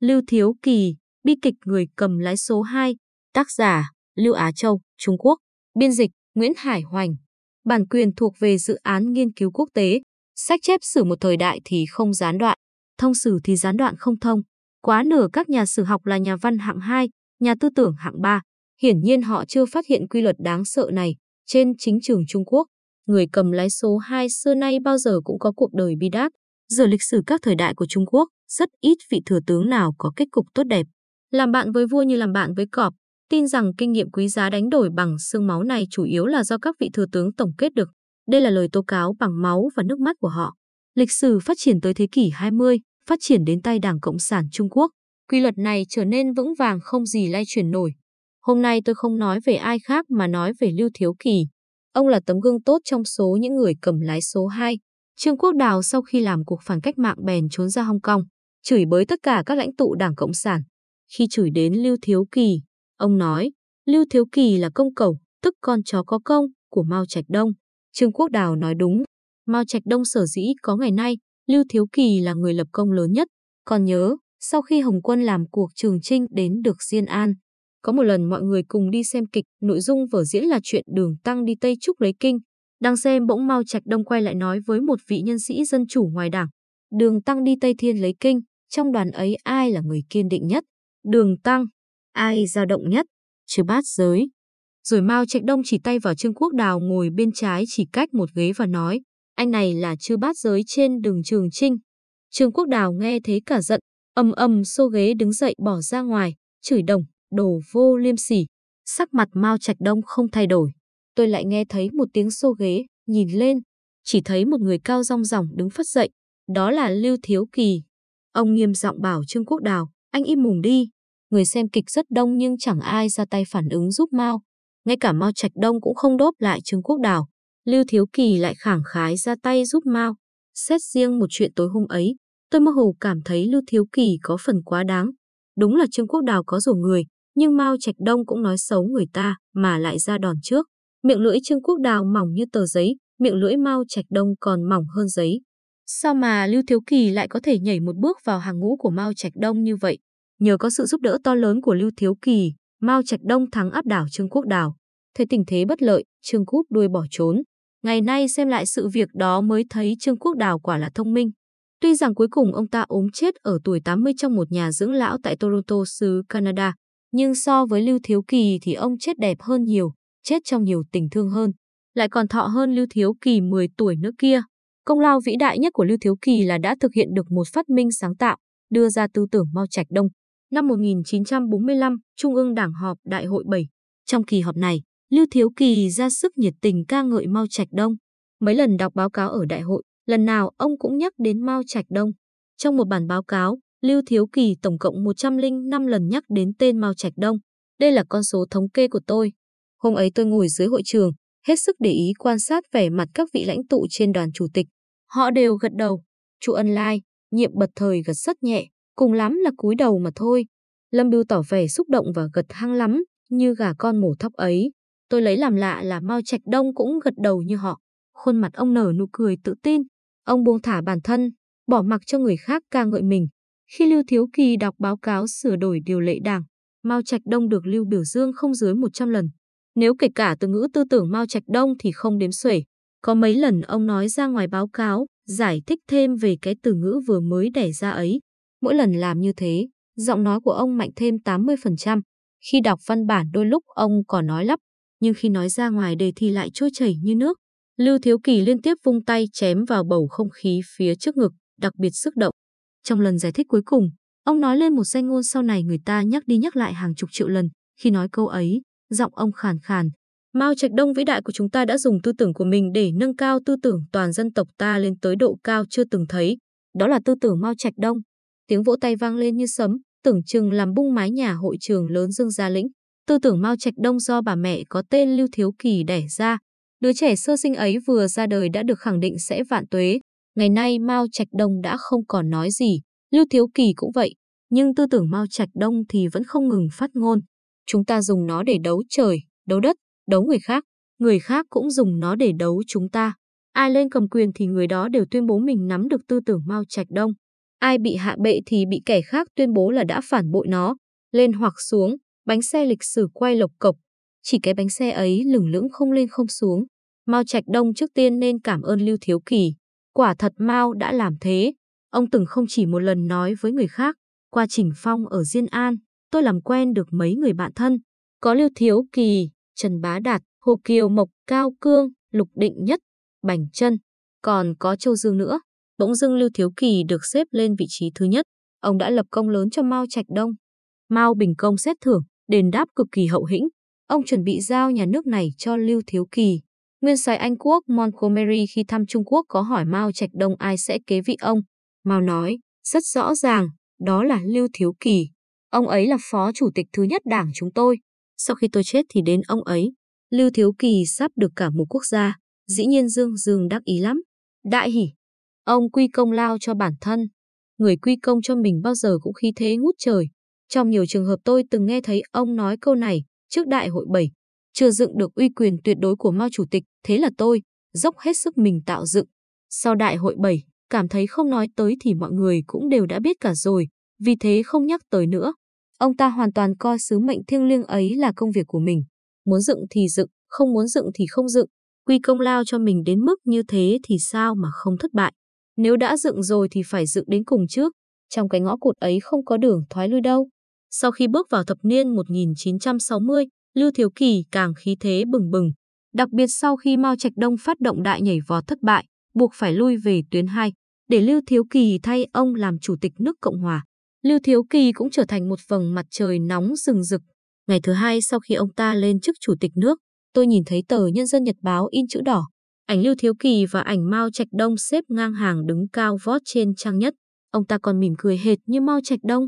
Lưu Thiếu Kỳ, bi kịch người cầm lái số 2, tác giả Lưu Á Châu, Trung Quốc, biên dịch Nguyễn Hải Hoành. Bản quyền thuộc về dự án nghiên cứu quốc tế, sách chép sử một thời đại thì không gián đoạn, thông sử thì gián đoạn không thông. Quá nửa các nhà sử học là nhà văn hạng 2, nhà tư tưởng hạng 3. Hiển nhiên họ chưa phát hiện quy luật đáng sợ này trên chính trường Trung Quốc. Người cầm lái số 2 xưa nay bao giờ cũng có cuộc đời bi đát. Giờ lịch sử các thời đại của Trung Quốc, rất ít vị thừa tướng nào có kết cục tốt đẹp. Làm bạn với vua như làm bạn với cọp, tin rằng kinh nghiệm quý giá đánh đổi bằng xương máu này chủ yếu là do các vị thừa tướng tổng kết được. Đây là lời tố cáo bằng máu và nước mắt của họ. Lịch sử phát triển tới thế kỷ 20, phát triển đến tay Đảng Cộng sản Trung Quốc. Quy luật này trở nên vững vàng không gì lay chuyển nổi. Hôm nay tôi không nói về ai khác mà nói về Lưu Thiếu Kỳ. Ông là tấm gương tốt trong số những người cầm lái số 2. Trương Quốc Đào sau khi làm cuộc phản cách mạng bèn trốn ra Hong Kong, chửi bới tất cả các lãnh tụ Đảng Cộng sản. Khi chửi đến Lưu Thiếu Kỳ, ông nói, Lưu Thiếu Kỳ là công cầu, tức con chó có công, của Mao Trạch Đông. Trương Quốc Đào nói đúng, Mao Trạch Đông sở dĩ có ngày nay, Lưu Thiếu Kỳ là người lập công lớn nhất. Còn nhớ, sau khi Hồng Quân làm cuộc trường trinh đến được Diên An, có một lần mọi người cùng đi xem kịch, nội dung vở diễn là chuyện đường tăng đi Tây Trúc lấy kinh. Đang xem bỗng Mao Trạch Đông quay lại nói với một vị nhân sĩ dân chủ ngoài đảng. Đường tăng đi Tây Thiên lấy kinh, trong đoàn ấy ai là người kiên định nhất? Đường tăng. Ai dao động nhất? Chứ bát giới. Rồi Mao Trạch Đông chỉ tay vào Trương Quốc Đào ngồi bên trái chỉ cách một ghế và nói, anh này là chư bát giới trên đường Trường Trinh. Trương Quốc Đào nghe thế cả giận, ầm ầm xô ghế đứng dậy bỏ ra ngoài, chửi đồng, đồ vô liêm sỉ. Sắc mặt Mao Trạch Đông không thay đổi. Tôi lại nghe thấy một tiếng xô ghế, nhìn lên, chỉ thấy một người cao rong ròng đứng phất dậy. Đó là Lưu Thiếu Kỳ. Ông nghiêm giọng bảo Trương Quốc Đào, anh im mồm đi. Người xem kịch rất đông nhưng chẳng ai ra tay phản ứng giúp Mao. Ngay cả Mao Trạch Đông cũng không đốp lại Trương Quốc Đào. Lưu Thiếu Kỳ lại khẳng khái ra tay giúp Mao. Xét riêng một chuyện tối hôm ấy, tôi mơ hồ cảm thấy Lưu Thiếu Kỳ có phần quá đáng. Đúng là Trương Quốc Đào có rổ người, nhưng Mao Trạch Đông cũng nói xấu người ta mà lại ra đòn trước. Miệng lưỡi Trương Quốc Đào mỏng như tờ giấy, miệng lưỡi Mao Trạch Đông còn mỏng hơn giấy. Sao mà Lưu Thiếu Kỳ lại có thể nhảy một bước vào hàng ngũ của Mao Trạch Đông như vậy? Nhờ có sự giúp đỡ to lớn của Lưu Thiếu Kỳ, Mao Trạch Đông thắng áp đảo Trương Quốc Đào. Thấy tình thế bất lợi, Trương Cúp đuôi bỏ trốn. Ngày nay xem lại sự việc đó mới thấy Trương Quốc Đào quả là thông minh. Tuy rằng cuối cùng ông ta ốm chết ở tuổi 80 trong một nhà dưỡng lão tại Toronto, xứ Canada, nhưng so với Lưu Thiếu Kỳ thì ông chết đẹp hơn nhiều, chết trong nhiều tình thương hơn. Lại còn thọ hơn Lưu Thiếu Kỳ 10 tuổi nữa kia. Công lao vĩ đại nhất của Lưu Thiếu Kỳ là đã thực hiện được một phát minh sáng tạo, đưa ra tư tưởng Mao Trạch Đông. Năm 1945, Trung ương Đảng họp Đại hội 7. Trong kỳ họp này, Lưu Thiếu Kỳ ra sức nhiệt tình ca ngợi Mao Trạch Đông. Mấy lần đọc báo cáo ở đại hội, lần nào ông cũng nhắc đến Mao Trạch Đông. Trong một bản báo cáo, Lưu Thiếu Kỳ tổng cộng 105 lần nhắc đến tên Mao Trạch Đông. Đây là con số thống kê của tôi. Hôm ấy tôi ngồi dưới hội trường, hết sức để ý quan sát vẻ mặt các vị lãnh tụ trên đoàn chủ tịch. Họ đều gật đầu. Chu Ân Lai, nhiệm bật thời gật rất nhẹ, cùng lắm là cúi đầu mà thôi. Lâm Bưu tỏ vẻ xúc động và gật hăng lắm, như gà con mổ thóc ấy. Tôi lấy làm lạ là Mao Trạch Đông cũng gật đầu như họ. Khuôn mặt ông nở nụ cười tự tin. Ông buông thả bản thân, bỏ mặc cho người khác ca ngợi mình. Khi Lưu Thiếu Kỳ đọc báo cáo sửa đổi điều lệ đảng, Mao Trạch Đông được Lưu biểu dương không dưới 100 lần. Nếu kể cả từ ngữ tư tưởng Mao Trạch Đông thì không đếm xuể. Có mấy lần ông nói ra ngoài báo cáo, giải thích thêm về cái từ ngữ vừa mới đẻ ra ấy. Mỗi lần làm như thế, giọng nói của ông mạnh thêm 80%. Khi đọc văn bản đôi lúc ông còn nói lắp, nhưng khi nói ra ngoài đề thì lại trôi chảy như nước. Lưu Thiếu Kỳ liên tiếp vung tay chém vào bầu không khí phía trước ngực, đặc biệt sức động. Trong lần giải thích cuối cùng, ông nói lên một danh ngôn sau này người ta nhắc đi nhắc lại hàng chục triệu lần. Khi nói câu ấy, giọng ông khàn khàn. Mao Trạch Đông vĩ đại của chúng ta đã dùng tư tưởng của mình để nâng cao tư tưởng toàn dân tộc ta lên tới độ cao chưa từng thấy. Đó là tư tưởng Mao Trạch Đông. Tiếng vỗ tay vang lên như sấm, tưởng chừng làm bung mái nhà hội trường lớn Dương Gia Lĩnh. Tư tưởng Mao Trạch Đông do bà mẹ có tên Lưu Thiếu Kỳ đẻ ra. Đứa trẻ sơ sinh ấy vừa ra đời đã được khẳng định sẽ vạn tuế. Ngày nay Mao Trạch Đông đã không còn nói gì, Lưu Thiếu Kỳ cũng vậy, nhưng tư tưởng Mao Trạch Đông thì vẫn không ngừng phát ngôn. Chúng ta dùng nó để đấu trời, đấu đất, đấu người khác, người khác cũng dùng nó để đấu chúng ta. Ai lên cầm quyền thì người đó đều tuyên bố mình nắm được tư tưởng Mao Trạch Đông. Ai bị hạ bệ thì bị kẻ khác tuyên bố là đã phản bội nó, lên hoặc xuống, bánh xe lịch sử quay lộc cộc. Chỉ cái bánh xe ấy lửng lững không lên không xuống. Mao Trạch Đông trước tiên nên cảm ơn Lưu Thiếu Kỳ. Quả thật Mao đã làm thế. Ông từng không chỉ một lần nói với người khác, qua Trình Phong ở Diên An, tôi làm quen được mấy người bạn thân. Có Lưu Thiếu Kỳ, Trần Bá Đạt, Hồ Kiều Mộc, Cao Cương, Lục Định Nhất, Bành Trân, còn có Châu Dương nữa. Bỗng dưng Lưu Thiếu Kỳ được xếp lên vị trí thứ nhất. Ông đã lập công lớn cho Mao Trạch Đông. Mao Bình Công xét thưởng, đền đáp cực kỳ hậu hĩnh. Ông chuẩn bị giao nhà nước này cho Lưu Thiếu Kỳ. Nguyên soái Anh quốc Montgomery khi thăm Trung Quốc có hỏi Mao Trạch Đông ai sẽ kế vị ông. Mao nói, rất rõ ràng, đó là Lưu Thiếu Kỳ. Ông ấy là phó chủ tịch thứ nhất đảng chúng tôi. Sau khi tôi chết thì đến ông ấy. Lưu Thiếu Kỳ sắp được cả một quốc gia. Dĩ nhiên Dương Dương đắc ý lắm. Đại hỉ. Ông quy công lao cho bản thân. Người quy công cho mình bao giờ cũng khí thế ngút trời. Trong nhiều trường hợp tôi từng nghe thấy ông nói câu này trước đại hội 7. Chưa dựng được uy quyền tuyệt đối của Mao Chủ tịch, thế là tôi, dốc hết sức mình tạo dựng. Sau đại hội 7, cảm thấy không nói tới thì mọi người cũng đều đã biết cả rồi, vì thế không nhắc tới nữa. Ông ta hoàn toàn coi sứ mệnh thiêng liêng ấy là công việc của mình. Muốn dựng thì dựng, không muốn dựng thì không dựng. Quy công lao cho mình đến mức như thế thì sao mà không thất bại. Nếu đã dựng rồi thì phải dựng đến cùng trước. Trong cái ngõ cụt ấy không có đường thoái lui đâu. Sau khi bước vào thập niên 1960, Lưu Thiếu Kỳ càng khí thế bừng bừng. Đặc biệt sau khi Mao Trạch Đông phát động đại nhảy vọt thất bại, buộc phải lui về tuyến 2, để Lưu Thiếu Kỳ thay ông làm chủ tịch nước Cộng hòa. Lưu Thiếu Kỳ cũng trở thành một vầng mặt trời nóng rừng rực. Ngày thứ hai sau khi ông ta lên chức chủ tịch nước, tôi nhìn thấy tờ Nhân dân Nhật báo in chữ đỏ. Ảnh Lưu Thiếu Kỳ và ảnh Mao Trạch Đông xếp ngang hàng đứng cao vót trên trang nhất. Ông ta còn mỉm cười hệt như Mao Trạch Đông.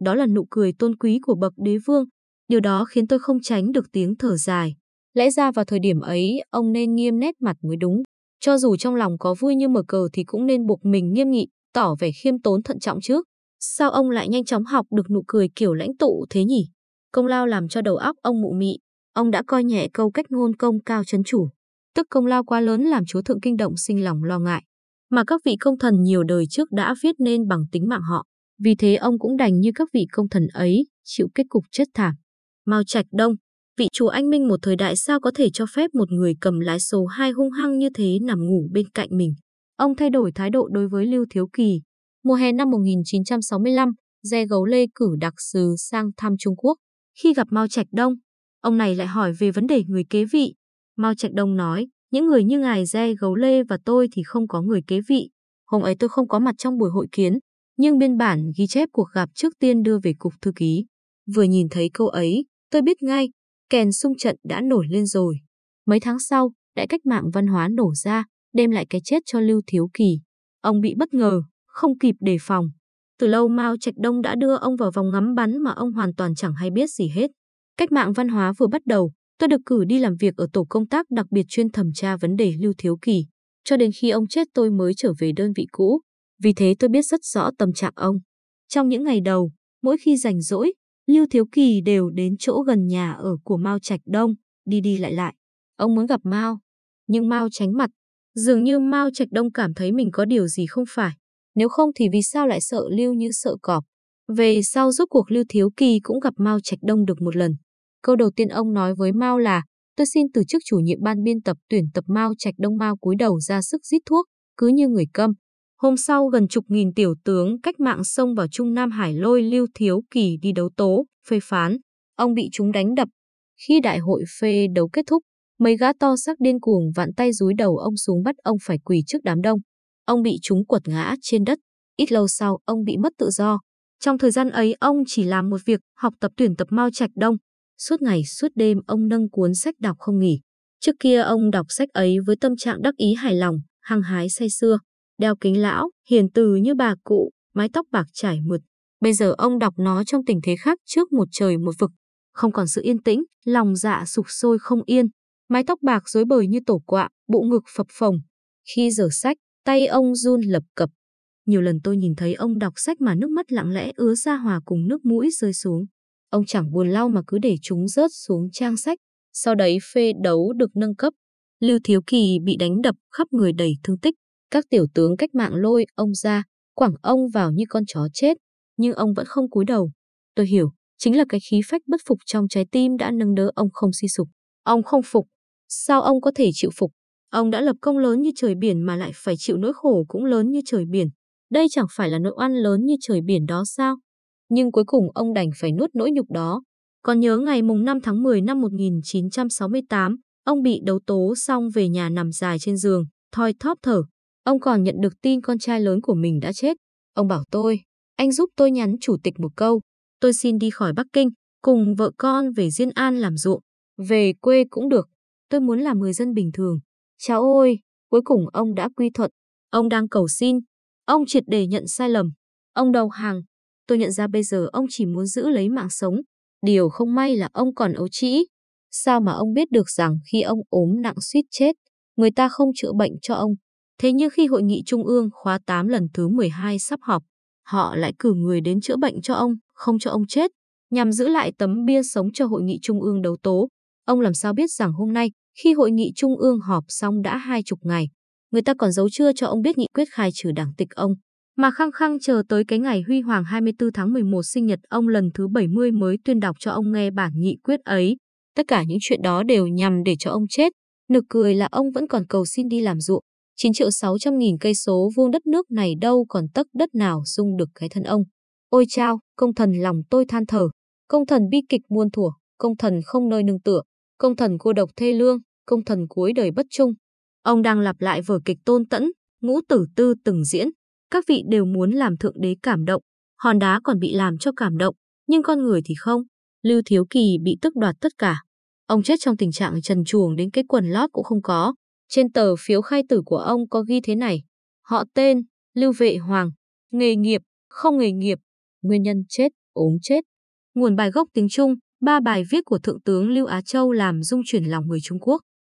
Đó là nụ cười tôn quý của bậc đế vương. Điều đó khiến tôi không tránh được tiếng thở dài. Lẽ ra vào thời điểm ấy, ông nên nghiêm nét mặt mới đúng. Cho dù trong lòng có vui như mở cờ thì cũng nên buộc mình nghiêm nghị, tỏ vẻ khiêm tốn thận trọng trước. Sao ông lại nhanh chóng học được nụ cười kiểu lãnh tụ thế nhỉ? Công lao làm cho đầu óc ông mụ mị. Ông đã coi nhẹ câu cách ngôn công cao chấn chủ. Tức công lao quá lớn làm chúa thượng kinh động sinh lòng lo ngại. Mà các vị công thần nhiều đời trước đã viết nên bằng tính mạng họ. Vì thế ông cũng đành như các vị công thần ấy, chịu kết cục chết thảm. Mao Trạch Đông, vị chúa anh minh một thời đại sao có thể cho phép một người cầm lái số hai hung hăng như thế nằm ngủ bên cạnh mình. Ông thay đổi thái độ đối với Lưu Thiếu Kỳ. Mùa hè năm 1965, Dè Gấu Lê cử đặc sứ sang thăm Trung Quốc. Khi gặp Mao Trạch Đông, ông này lại hỏi về vấn đề người kế vị. Mao Trạch Đông nói, những người như ngài Dè Gấu Lê và tôi thì không có người kế vị. Hôm ấy tôi không có mặt trong buổi hội kiến, nhưng biên bản ghi chép cuộc gặp trước tiên đưa về cục thư ký. Vừa nhìn thấy câu ấy, tôi biết ngay, kèn sung trận đã nổi lên rồi. Mấy tháng sau, đại cách mạng văn hóa nổ ra, đem lại cái chết cho Lưu Thiếu Kỳ. Ông bị bất ngờ, không kịp đề phòng. Từ lâu Mao Trạch Đông đã đưa ông vào vòng ngắm bắn mà ông hoàn toàn chẳng hay biết gì hết. Cách mạng văn hóa vừa bắt đầu, tôi được cử đi làm việc ở tổ công tác đặc biệt chuyên thẩm tra vấn đề Lưu Thiếu Kỳ. Cho đến khi ông chết tôi mới trở về đơn vị cũ. Vì thế tôi biết rất rõ tâm trạng ông. Trong những ngày đầu, mỗi khi rảnh rỗi, Lưu Thiếu Kỳ đều đến chỗ gần nhà ở của Mao Trạch Đông, đi đi lại lại. Ông muốn gặp Mao, nhưng Mao tránh mặt. Dường như Mao Trạch Đông cảm thấy mình có điều gì không phải. Nếu không thì vì sao lại sợ Lưu như sợ cọp. Về sau rốt cuộc Lưu Thiếu Kỳ cũng gặp Mao Trạch Đông được một lần. Câu đầu tiên ông nói với Mao là tôi xin từ chức chủ nhiệm ban biên tập tuyển tập Mao Trạch Đông Mao cúi đầu ra sức rít thuốc, cứ như người câm. Hôm sau gần chục nghìn tiểu tướng cách mạng xông vào Trung Nam Hải lôi Lưu Thiếu Kỳ đi đấu tố, phê phán. Ông bị chúng đánh đập. Khi đại hội phê đấu kết thúc, mấy gã to xác điên cuồng vặn tay dúi đầu ông xuống bắt ông phải quỳ trước đám đông. Ông bị chúng quật ngã trên đất. Ít lâu sau, ông bị mất tự do. Trong thời gian ấy, ông chỉ làm một việc, học tập tuyển tập Mao Trạch Đông. Suốt ngày suốt đêm ông nâng cuốn sách đọc không nghỉ. Trước kia ông đọc sách ấy với tâm trạng đắc ý hài lòng, hăng hái say xưa đeo kính lão, hiền từ như bà cụ, mái tóc bạc trải mượt. Bây giờ ông đọc nó trong tình thế khác trước một trời một vực, không còn sự yên tĩnh, lòng dạ sục sôi không yên. Mái tóc bạc rối bời như tổ quạ, bụng ngực phập phồng. Khi dở sách, tay ông run lập cập. Nhiều lần tôi nhìn thấy ông đọc sách mà nước mắt lặng lẽ ứa ra hòa cùng nước mũi rơi xuống. Ông chẳng buồn lau mà cứ để chúng rớt xuống trang sách. Sau đấy phê đấu được nâng cấp. Lưu Thiếu Kỳ bị đánh đập khắp người đầy thương tích. Các tiểu tướng cách mạng lôi ông ra, quẳng ông vào như con chó chết, nhưng ông vẫn không cúi đầu. Tôi hiểu, chính là cái khí phách bất phục trong trái tim đã nâng đỡ ông không suy sụp. Ông không phục. Sao ông có thể chịu phục? Ông đã lập công lớn như trời biển mà lại phải chịu nỗi khổ cũng lớn như trời biển. Đây chẳng phải là nỗi oan lớn như trời biển đó sao? Nhưng cuối cùng ông đành phải nuốt nỗi nhục đó. Còn nhớ ngày mùng 5 tháng 10 năm 1968, ông bị đấu tố xong về nhà nằm dài trên giường, thoi thóp thở. Ông còn nhận được tin con trai lớn của mình đã chết. Ông bảo tôi, anh giúp tôi nhắn chủ tịch một câu. Tôi xin đi khỏi Bắc Kinh, cùng vợ con về Diên An làm ruộng. Về quê cũng được. Tôi muốn làm người dân bình thường. Cháu ơi, cuối cùng ông đã quy thuận. Ông đang cầu xin. Ông triệt để nhận sai lầm. Ông đầu hàng. Tôi nhận ra bây giờ ông chỉ muốn giữ lấy mạng sống. Điều không may là ông còn ấu trĩ. Sao mà ông biết được rằng khi ông ốm nặng suýt chết, người ta không chữa bệnh cho ông. Thế nhưng khi hội nghị trung ương khóa 8 lần thứ 12 sắp họp, họ lại cử người đến chữa bệnh cho ông, không cho ông chết, nhằm giữ lại tấm bia sống cho hội nghị trung ương đấu tố. Ông làm sao biết rằng hôm nay, khi hội nghị trung ương họp xong đã hai chục ngày, người ta còn giấu chưa cho ông biết nghị quyết khai trừ đảng tịch ông, mà khăng khăng chờ tới cái ngày huy hoàng 24 tháng 11 sinh nhật ông lần thứ 70 mới tuyên đọc cho ông nghe bản nghị quyết ấy. Tất cả những chuyện đó đều nhằm để cho ông chết. Nực cười là ông vẫn còn cầu xin đi làm ruộng. 9 triệu 600 nghìn cây số vuông đất nước này đâu còn tấc đất nào dung được cái thân ông. Ôi chao, công thần lòng tôi than thở. Công thần bi kịch muôn thuở, công thần không nơi nương tựa, công thần cô độc thê lương, công thần cuối đời bất trung. Ông đang lặp lại vở kịch tôn tẫn, ngũ tử tư từng diễn. Các vị đều muốn làm thượng đế cảm động, hòn đá còn bị làm cho cảm động, nhưng con người thì không. Lưu Thiếu Kỳ bị tức đoạt tất cả. Ông chết trong tình trạng trần chuồng đến cái quần lót cũng không có. Trên tờ phiếu khai tử của ông có ghi thế này. Họ tên, Lưu Vệ Hoàng. Nghề nghiệp, không nghề nghiệp. Nguyên nhân chết, ốm chết. Nguồn bài gốc tiếng Trung, ba bài viết của Thượng tướng Lưu Á Châu làm rung chuyển lòng người Trung Quốc.